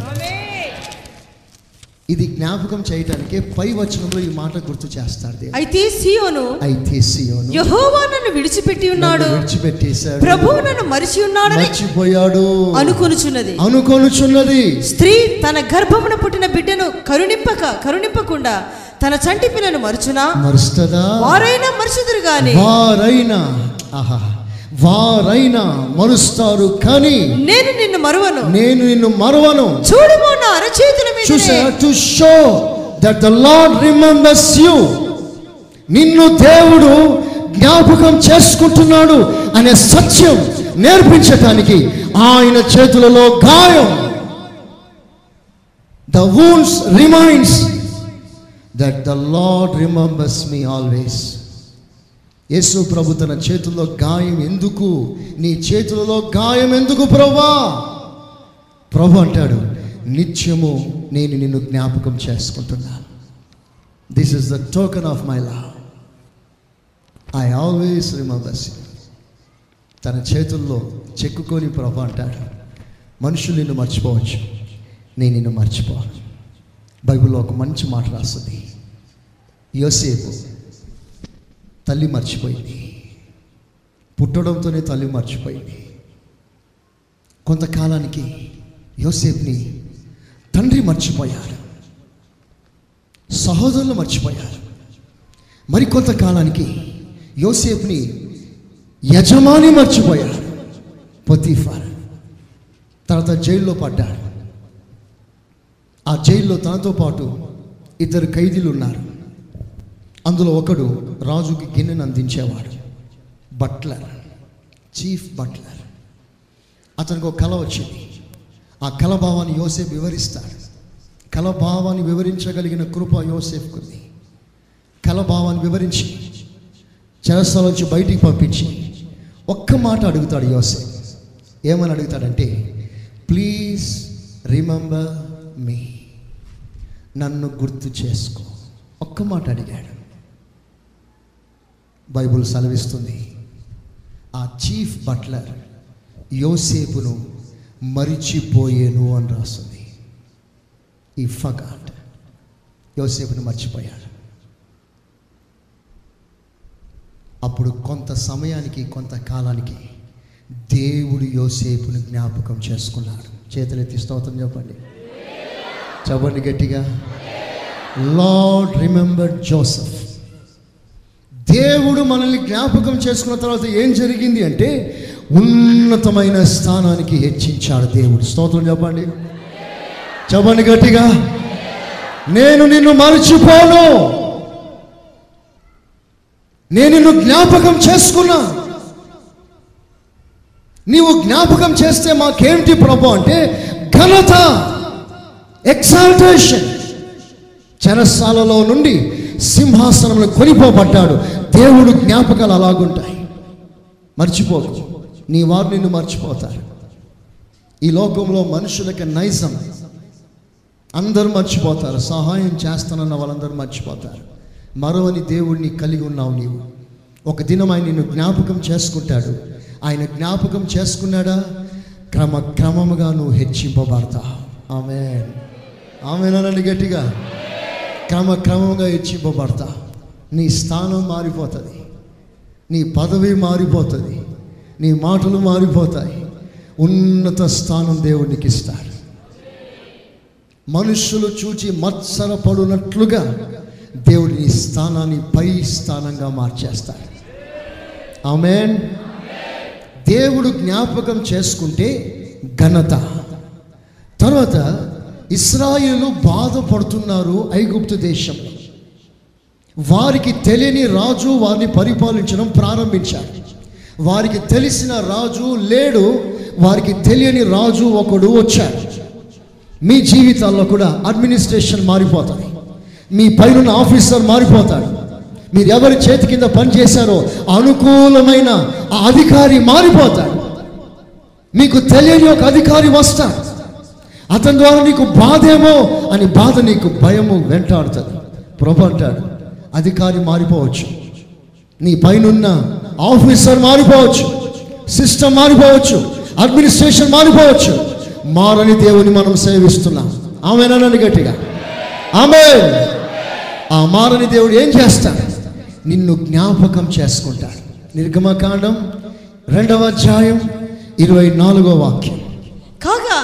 ఇది జ్ఞాపకం చేయటానికి పై వచనంలో ఈ మాట గుర్తు చేస్తాడు. అయితే సియోను అయితే సియోను యహోవా నన్ను విడిచిపెట్టి ఉన్నాడు. విడిచిపెట్టేశాడు. ప్రభువు నన్ను మరిచి ఉన్నాడని మర్చిపోయాడు. అనుకొనుచున్నది. అనుకొనుచున్నది. స్త్రీ తన గర్భమున పుట్టిన బిడ్డను కరుణింపక కరుణింపకుండా తన చంటి పిల్లను మరుచునా? మరుస్తుందా? వారైనా మరుచుదురు గాని. వారైనా. ఆహా వారైనా మరుస్తారు కానీ నేను నిన్ను మరువను. నేను నిన్ను మరవను. చూడుమో నా అరచేతుల చూసా మీద to show that the lord remembers you నిన్ను దేవుడు జ్ఞాపకం చేసుకుంటున్నాడు అనే సత్యం నేర్పించటానికి ఆయన చేతులలో గాయం. The wounds reminds that the lord remembers me always యేసు ప్రభు తన చేతుల్లో గాయం ఎందుకు? నీ చేతులలో గాయం ఎందుకు ప్రభా? ప్రభు అంటాడు నిత్యము నేను నిన్ను జ్ఞాపకం చేసుకుంటున్నాను this is the token of my love I always remembers తన చేతుల్లో చెక్కుకొని ప్రభు అంటాడు మనుషులు నిన్ను మర్చిపోవచ్చు. నేను నిన్ను మర్చిపోను. బైబిల్లో ఒక మంచి మాట రాస్తుంది. యోసేపు తల్లి మర్చిపోయింది. పుట్టడంతోనే తల్లి మర్చిపోయింది. కొంతకాలానికి యోసేఫ్ని తండ్రి మర్చిపోయారు. సహోదరులు మర్చిపోయారు. మరి యోసేఫ్ని యజమాని మర్చిపోయాడు పొతీఫార్ తర్వాత జైల్లో పడ్డాడు ఆ జైల్లో తనతో పాటు ఇద్దరు ఖైదీలు ఉన్నారు. అందులో ఒకడు రాజుకి గిన్నెను అందించేవాడు. Butler chief butler. అతనికి ఒక కళ వచ్చింది. ఆ కళ భావాన్ని వివరిస్తాడు. కలభావాన్ని వివరించగలిగిన కృప యోసేఫ్కుంది కళభావాన్ని వివరించి చెరస్థల నుంచి బయటికి పంపించి ఒక్క మాట అడుగుతాడు యోసేఫ్ ఏమని అడుగుతాడంటే ప్లీజ్ రిమెంబర్ మీ. నన్ను గుర్తు చేసుకో. ఒక్క మాట అడిగాడు. బైబుల్ సెలవిస్తుంది. ఆ చీఫ్ బట్లర్ యోసేపును మరిచిపోయేను అని రాస్తుంది. ఈ ఫగాట్ యోసేపును మర్చిపోయాడు. అప్పుడు కొంత సమయానికి కొంత కాలానికి దేవుడు యోసేపును జ్ఞాపకం చేసుకున్నాడు. చేతులెత్తి స్తోత్రం చెప్పండి. చెప్పండి గట్టిగా. Lord remember Joseph. దేవుడు మనల్ని జ్ఞాపకం చేసుకున్న తర్వాత ఏం జరిగింది అంటే ఉన్నతమైన స్థానానికి హెచ్చించాడు దేవుడు. స్తోత్రం చెప్పండి. చెప్పండి గట్టిగా. నేను నిన్ను మర్చిపోను. నేను నిన్ను జ్ఞాపకం చేసుకున్నా. నీవు జ్ఞాపకం చేస్తే మాకేమిటి ప్రభు అంటే ఘనత ఎక్సాల్టేషన్ చెరసాలలో నుండి సింహాసనంలో కొనిపోబడ్డాడు. దేవుడు జ్ఞాపకాలు అలాగుంటాయి. మర్చిపోకు. నీ వారు నిన్ను మర్చిపోతారు. ఈ లోకంలో మనుషులకి నైజం. అందరూ మర్చిపోతారు. సహాయం చేస్తానన్న వాళ్ళందరూ మర్చిపోతారు. మరవని దేవుడిని కలిగి ఉన్నావు నీవు. ఒక దినం ఆయన నిన్ను జ్ఞాపకం చేసుకుంటాడు. ఆయన జ్ఞాపకం చేసుకున్నాడా? క్రమక్రమముగా నువ్వు హెచ్చింపబడతా. ఆమె ఆమెనండి గట్టిగా. క్రమ క్రమంగా హెచ్చింపబడతా. నీ స్థానం మారిపోతుంది. నీ పదవి మారిపోతుంది. నీ మాటలు మారిపోతాయి. ఉన్నత స్థానం దేవునికి ఇస్తాడు మనుషులు చూచి మత్సరపడునట్లుగా దేవుడి నీ స్థానాన్ని పై స్థానంగా మార్చేస్తాడు ఆమెన్. దేవుడు జ్ఞాపకం చేసుకుంటే ఘనత. తర్వాత ఇస్రాయిలు బాధపడుతున్నారు ఐగుప్తు దేశంలో. వారికి తెలియని రాజు వారిని పరిపాలించడం ప్రారంభించాడు. వారికి తెలిసిన రాజు లేడు వారికి తెలియని రాజు ఒకడు వచ్చాడు. మీ జీవితాల్లో కూడా అడ్మినిస్ట్రేషన్ మారిపోతాయి మీ పైన ఆఫీసర్ మారిపోతాడు. మీరు ఎవరి చేతి కింద పనిచేశారో అనుకూలమైన ఆ అధికారి మారిపోతాడు. మీకు తెలియని ఒక అధికారి వస్తాడు. అతని ద్వారా నీకు బాధేమో అని బాధ నీకు భయము వెంటాడుతుంది. ప్రభు అంటాడు అధికారి మారిపోవచ్చు. నీ పైనున్న ఆఫీసర్ మారిపోవచ్చు. సిస్టమ్ మారిపోవచ్చు. అడ్మినిస్ట్రేషన్ మారిపోవచ్చు. మారని దేవుని మనం సేవిస్తున్నాం. ఆమెనని గట్టిగా. ఆమె ఆ మారని దేవుడు ఏం చేస్తాడు? నిన్ను జ్ఞాపకం చేసుకుంటాడు. నిర్గమకాండం రెండవ అధ్యాయం ఇరవై నాలుగో వాక్యం. కాగా.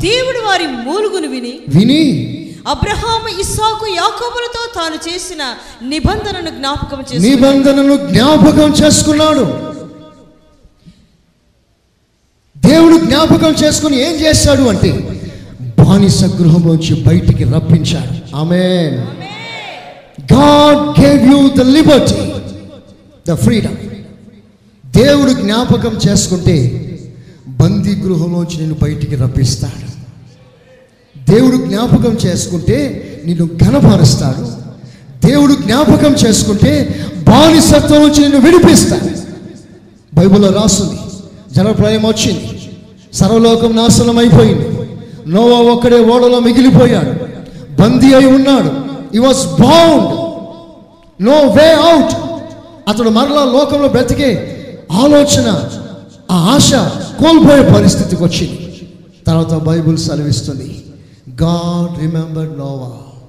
దేవుడు వారి మూలుగును విని విని అబ్రహాం ఇస్సాకు యాకోబులతో తాను చేసిన నిబంధనను జ్ఞాపకం చేసి నిబంధనను జ్ఞాపకం చేసుకున్నాడు. దేవుడు జ్ఞాపకం చేసుకుని ఏం చేశాడు అంటే బానిస గృహంలోంచి బయటికి రప్పించాడు. ఆమె God gave you the liberty the freedom దేవుడు జ్ఞాపకం చేసుకుంటే బందీ గృహంలోంచి నేను బయటికి రప్పిస్తాడు. దేవుడు జ్ఞాపకం చేసుకుంటే నిన్ను ఘనపరుస్తాడు. దేవుడు జ్ఞాపకం చేసుకుంటే బానిసత్వం నుంచి నిన్ను విడిపిస్తాడు. బైబిల్లో రాస్తుంది. జలప్రయం వచ్చింది. సర్వలోకం నాశనం అయిపోయింది. నోవా ఒక్కడే ఓడలో మిగిలిపోయాడు. బందీ అయి ఉన్నాడు. He was bound no way out అతడు మరలా లోకంలో బ్రతికే ఆలోచన ఆ ఆశ కోల్పోయే పరిస్థితికి వచ్చింది. తర్వాత బైబుల్ సెలవిస్తుంది. గాడ్ రిమెంబర్ నోవా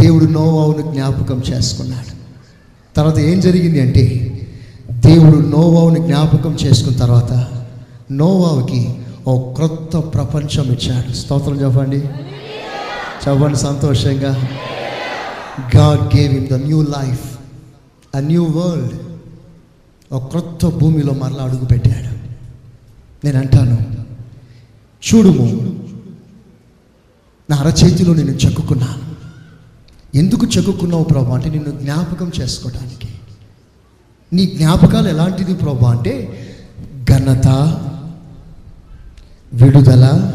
దేవుడు నోవావును జ్ఞాపకం చేసుకున్నాడు. తర్వాత ఏం జరిగింది అంటే దేవుడు నోవావుని జ్ఞాపకం చేసుకున్న తర్వాత నోవావుకి ఓ క్రొత్త ప్రపంచం ఇచ్చాడు. స్తోత్రం చెప్పండి. చెప్పండి సంతోషంగా. God gave him the new life a new world ఒక క్రొత్త భూమిలో మరలా అడుగు పెట్టాడు నేను అంటాను చూడుము నా అరచేతిలో నేను చెక్కుకున్నాను. ఎందుకు చెక్కుకున్నావు ప్రభా అంటే నిన్ను జ్ఞాపకం చేసుకోవడానికి. నీ జ్ఞాపకాలు ఎలాంటిది ప్రభా అంటే ఘనత విడుదల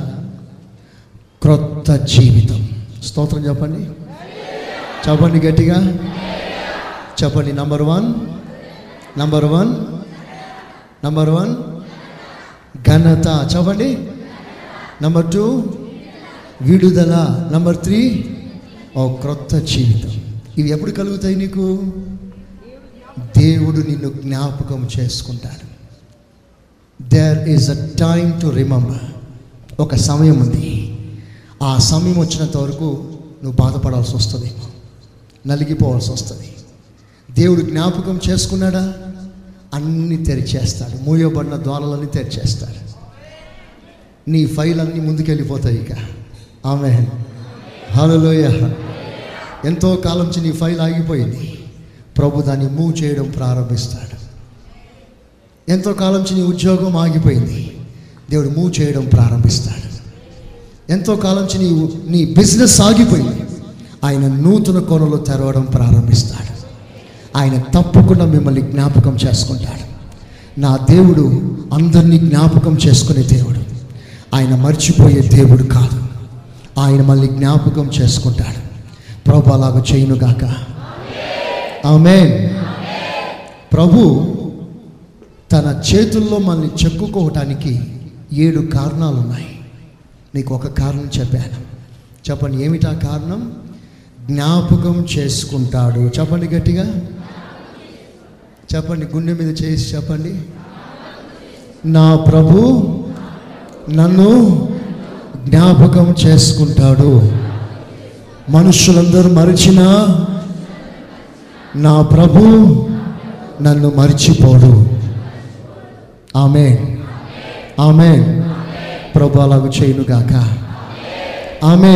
క్రొత్త జీవితం. స్తోత్రం చెప్పండి. చెప్పండి గట్టిగా. చెప్పండి number one. Number one. Number one. ఘనత. చెప్పండి. Number two. విడుదల. నంబర్ త్రీ ఓ క్రొత్త జీవితం. ఇవి ఎప్పుడు కలుగుతాయి నీకు? దేవుడు నిన్ను జ్ఞాపకం చేసుకుంటాడు. There is a time to remember ఒక సమయం ఉంది. ఆ సమయం వచ్చినంత వరకు నువ్వు బాధపడాల్సి వస్తుంది. నలిగిపోవాల్సి వస్తుంది. దేవుడు జ్ఞాపకం చేసుకున్నాడా? అన్నీ తెరిచేస్తాడు. మూయబడిన ద్వారాలన్నీ తెరిచేస్తాడు. నీ ఫైల్ అన్నీ ముందుకెళ్ళిపోతాయి ఇక. ఆమె హలోయ ఎంతో కాలం నుంచి నీ ఫైల్ ఆగిపోయింది. ప్రభు దాన్ని మూవ్ చేయడం ప్రారంభిస్తాడు. ఎంతో కాలం నుంచి నీ ఉద్యోగం ఆగిపోయింది. దేవుడు మూవ్ చేయడం ప్రారంభిస్తాడు. ఎంతో కాలం నుంచి నీ నీ బిజినెస్ ఆగిపోయింది. ఆయన నూతన కొనలు తెరవడం ప్రారంభిస్తాడు. ఆయన తప్పకుండా మిమ్మల్ని జ్ఞాపకం చేసుకుంటాడు. నా దేవుడు అందరినీ జ్ఞాపకం చేసుకునే దేవుడు. ఆయన మర్చిపోయే దేవుడు కాదు. ఆయన మళ్ళీ జ్ఞాపకం చేసుకుంటాడు. ప్రభు అలాగ చేయనుగాక ఆమె ప్రభు తన చేతుల్లో మనల్ని చెక్కుకోవటానికి ఏడు కారణాలు ఉన్నాయి నీకు ఒక కారణం చెప్పాను. చెప్పండి ఏమిటా కారణం? జ్ఞాపకం చేసుకుంటాడు. చెప్పండి గట్టిగా. చెప్పండి గుండె మీద చేసి చెప్పండి. నా ప్రభు నన్ను జ్ఞాపకం చేసుకుంటాడు. మనుషులందరూ మరిచినా నా ప్రభు నన్ను మర్చిపోడు. ఆమె ఆమె ప్రభు అలాగ చేయునుగాక. ఆమె